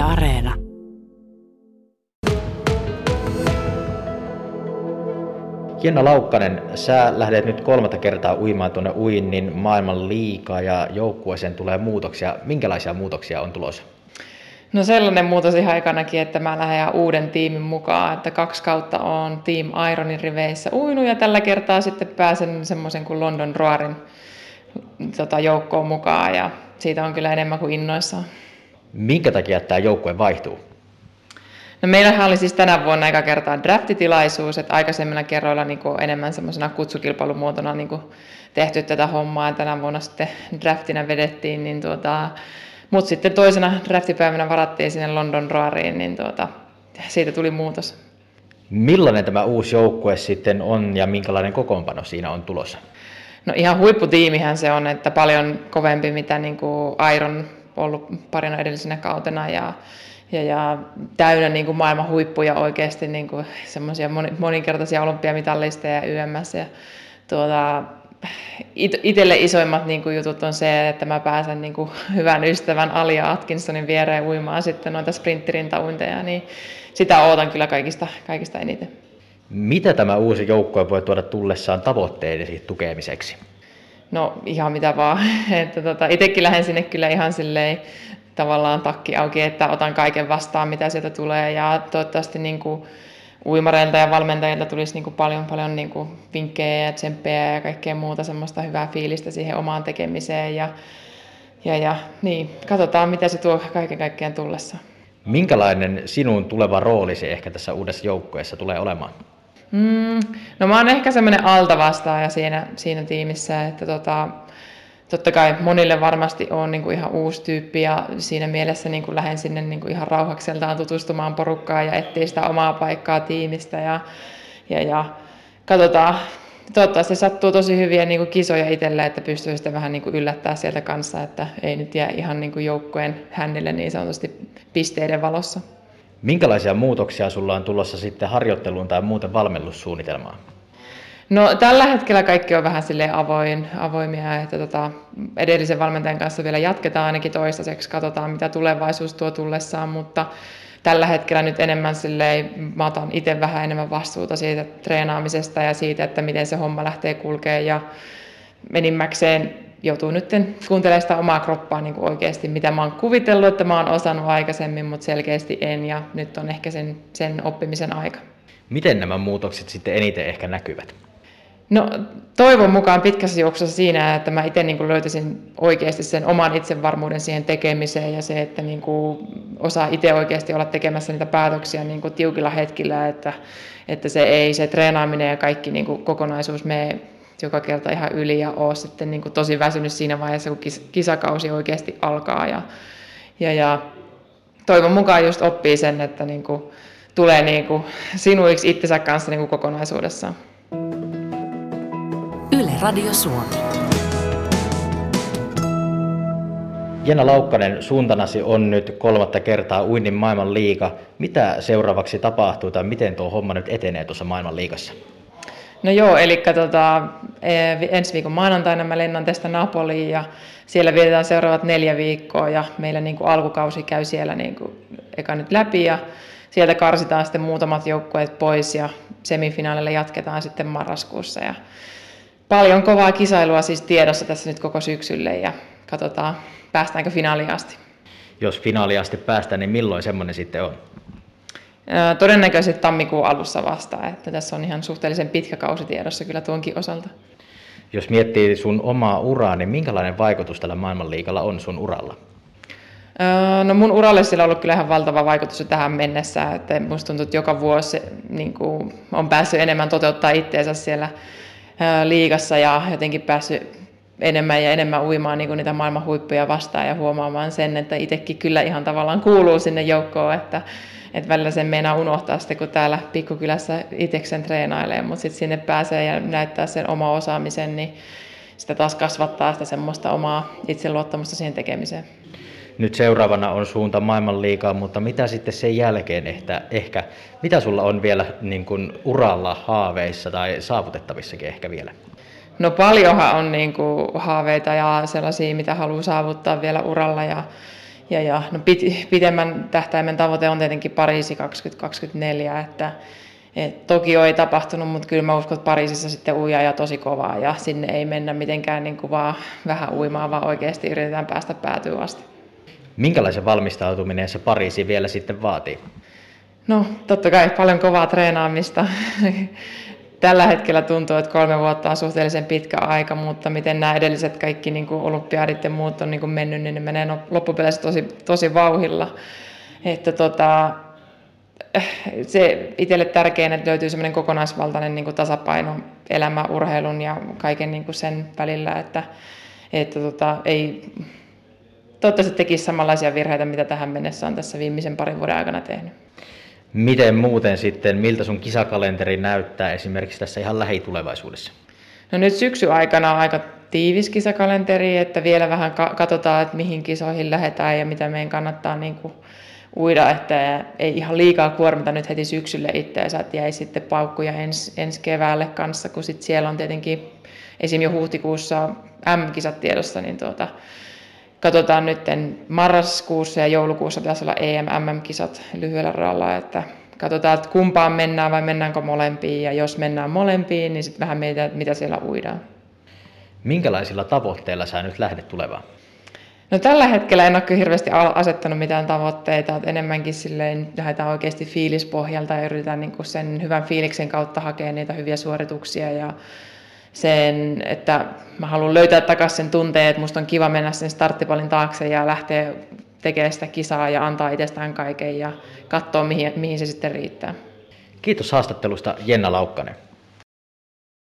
Yle Areena. Jenna Laukkanen, sä lähdet nyt kolmatta kertaa uimaan tuonne uinnin maailman liikaa ja joukkueeseen tulee muutoksia. Minkälaisia muutoksia on tulossa? No sellainen muutos ihan ekanakin, että mä lähden uuden tiimin mukaan, että kaksi kautta on Team Ironin riveissä uinut ja tällä kertaa sitten pääsen semmoisen kuin London Roarin tota, joukkoon mukaan ja siitä on kyllä enemmän kuin innoissaan. Minkä takia tämä joukkue vaihtuu? No meillähän oli siis tänä vuonna aika kertaa draftitilaisuus, että aikaisemmilla kerroilla niin kuin enemmän semmoisena kutsukilpailumuotona niin kuin tehty tätä hommaa ja tänä vuonna sitten draftina vedettiin, niin tuota, mutta sitten toisena draftipäivänä varattiin sinne London Roariin, niin tuota, siitä tuli muutos. Millainen tämä uusi joukkue sitten on ja minkälainen kokoonpano siinä on tulossa? No ihan huipputiimihän se on, että paljon kovempi mitä niin kuin Iron ollut parina edellisenä kautena ja, ja, ja täynnä niin kuin maailman huippuja oikeasti niin kuin semmoisia moninkertaisia olympiamitallisteja ja YMS. Ja, tuota, it, itselle isoimmat niin kuin jutut on se, että mä pääsen niin kuin hyvän ystävän Alia Atkinsonin viereen uimaan sitten noita sprinttirintauinteja, niin sitä ootan kyllä kaikista, kaikista eniten. Mitä tämä uusi joukkue voi tuoda tullessaan tavoitteiden tukemiseksi? No ihan mitä vaan. Että tota, itsekin lähden sinne kyllä ihan silleen tavallaan takki auki, että otan kaiken vastaan, mitä sieltä tulee. Ja toivottavasti niin kuin uimareilta ja valmentajilta tulisi niin kuin paljon, paljon niin kuin vinkkejä ja tsemppejä ja kaikkea muuta semmoista hyvää fiilistä siihen omaan tekemiseen. Ja, ja, ja niin, katsotaan, mitä se tuo kaiken kaikkiaan tullessa. Minkälainen sinun tuleva roolisi ehkä tässä uudessa joukkueessa tulee olemaan? Mm, no mä oon ehkä semmoinen altavastaaja siinä, siinä tiimissä, että tota, totta kai monille varmasti on niin kuin ihan uusi tyyppi ja siinä mielessä niin kuin lähden sinne niin kuin ihan rauhakseltaan tutustumaan porukkaan ja etsiä sitä omaa paikkaa tiimistä ja, ja, ja katsotaan. Toivottavasti sattuu tosi hyviä niin kuin kisoja itselle, että pystyy sitten vähän niin kuin yllättää sieltä kanssa, että ei nyt jää ihan niin kuin joukkueen hännille niin sanotusti pisteiden valossa. Minkälaisia muutoksia sulla on tulossa sitten harjoitteluun tai muuten valmennussuunnitelmaan? No tällä hetkellä kaikki on vähän sille avoin, avoimia, että tota, edellisen valmentajan kanssa vielä jatketaan ainakin toistaiseksi, katsotaan mitä tulevaisuus tuo tullessaan, mutta tällä hetkellä nyt enemmän silleen, mä otan itse vähän enemmän vastuuta siitä treenaamisesta ja siitä, että miten se homma lähtee kulkemaan ja enimmäkseen joutuu nyt kuuntelemaan sitä omaa kroppaa niin kuin oikeasti, mitä mä oon kuvitellut, että mä oon osannut aikaisemmin, mutta selkeästi en ja nyt on ehkä sen, sen oppimisen aika. Miten nämä muutokset sitten eniten ehkä näkyvät? No toivon mukaan pitkässä juoksussa siinä, että mä itse niin löytäisin oikeasti sen oman itsevarmuuden siihen tekemiseen ja se, että niin kuin osaa itse oikeasti olla tekemässä niitä päätöksiä niin kuin tiukilla hetkillä, että, että se ei se treenaaminen ja kaikki niin kuin kokonaisuus mene joka kerta ihan yli ja ole sitten niin kuin tosi väsynyt siinä vaiheessa, kun kisakausi oikeasti alkaa. Ja, ja, ja toivon mukaan just oppii sen, että niin kuin tulee niin kuin sinuiksi itsensä kanssa niin kuin kokonaisuudessaan. Yle Radio Suomi. Jenna Laukkanen, suuntanasi on nyt kolmatta kertaa uinnin maailman liiga. Mitä seuraavaksi tapahtuu tai miten tuo homma nyt etenee tuossa maailman liigassa? No joo, eli tota, e, ensi viikon maanantaina mä lennän tästä Napoliin ja siellä vietetään seuraavat neljä viikkoa ja meillä niin kuin alkukausi käy siellä niin kuin eka nyt läpi ja sieltä karsitaan sitten muutamat joukkueet pois ja semifinaalille jatketaan sitten marraskuussa ja paljon kovaa kisailua siis tiedossa tässä nyt koko syksylle ja katsotaan päästäänkö finaaliin asti. Jos finaaliin asti päästään, niin milloin semmoinen sitten on? Todennäköisesti tammikuun alussa vasta, että tässä on ihan suhteellisen pitkä kausi tiedossa kyllä tuonkin osalta. Jos miettii sun omaa uraa, niin minkälainen vaikutus tällä maailmanliikalla on sun uralla? No mun uralle sillä on ollut kyllä ihan valtava vaikutus jo tähän mennessä, että musta tuntuu, että joka vuosi niin kuin on päässyt enemmän toteuttaa itseensä siellä liigassa ja jotenkin päässyt enemmän ja enemmän uimaan niin kuin niitä maailman huippuja vastaan ja huomaamaan sen, että itsekin kyllä ihan tavallaan kuuluu sinne joukkoon, että, että välillä sen meinaa unohtaa sitten, kun täällä pikkukylässä itseksen treenailee, mutta sitten sinne pääsee ja näyttää sen oma osaamisen, niin sitä taas kasvattaa sitä semmoista omaa itseluottamusta siihen tekemiseen. Nyt seuraavana on suunta maailmanliikaa, mutta mitä sitten sen jälkeen ehkä, ehkä mitä sulla on vielä niin kuin uralla haaveissa tai saavutettavissakin ehkä vielä? No paljonhan on niin kuin haaveita ja sellaisia, mitä haluaa saavuttaa vielä uralla ja ja, ja no pit, pitemmän tähtäimen tavoite on tietenkin Pariisi 2024, että et Tokio ei tapahtunut, mutta kyllä mä uskon, että Pariisissa sitten uijaa ja tosi kovaa ja sinne ei mennä mitenkään niin kuin vaan vähän uimaan, vaan oikeasti yritetään päästä päätyyn asti. Minkälaisen valmistautuminen se Pariisi vielä sitten vaatii? No totta kai paljon kovaa treenaamista. Tällä hetkellä tuntuu, että kolme vuotta on suhteellisen pitkä aika, mutta miten nämä edelliset kaikki niin kuin olympiadit ja muut on niin kuin mennyt, niin ne menee no, loppupeleissä tosi, tosi vauhilla. Että tota, se itselle tärkein, että löytyy semmoinen kokonaisvaltainen niin kuin tasapaino elämä, urheilun ja kaiken niin kuin sen välillä, että, että tota, ei toivottavasti tekisi samanlaisia virheitä, mitä tähän mennessä on tässä viimeisen parin vuoden aikana tehnyt. Miten muuten sitten, miltä sun kisakalenteri näyttää esimerkiksi tässä ihan lähitulevaisuudessa? No nyt syksy aikana on aika tiivis kisakalenteri, että vielä vähän katsotaan, että mihin kisoihin lähdetään ja mitä meidän kannattaa niin kuin uida, että ei ihan liikaa kuormita nyt heti syksylle itseensä, että jäi sitten paukkuja ens, ensi keväälle kanssa, kun sit siellä on tietenkin esim. jo huhtikuussa M-kisat tiedossa, niin tuota, katsotaan nyt marraskuussa ja joulukuussa pitäisi olla EM-MM-kisat lyhyellä ralla, että katsotaan, että kumpaan mennään vai mennäänkö molempiin, ja jos mennään molempiin, niin sitten vähän mietitään, mitä siellä uidaan. Minkälaisilla tavoitteilla sä nyt lähdet tulevaan? No tällä hetkellä en ole kyllä hirveästi asettanut mitään tavoitteita, että enemmänkin silleen lähdetään oikeasti fiilispohjalta ja yritetään niin sen hyvän fiiliksen kautta hakea niitä hyviä suorituksia ja sen, että mä haluan löytää takaisin sen tunteen, että musta on kiva mennä sen starttipalin taakse ja lähteä tekemään sitä kisaa ja antaa itsestään kaiken ja katsoa, mihin, mihin se sitten riittää. Kiitos haastattelusta Jenna Laukkanen.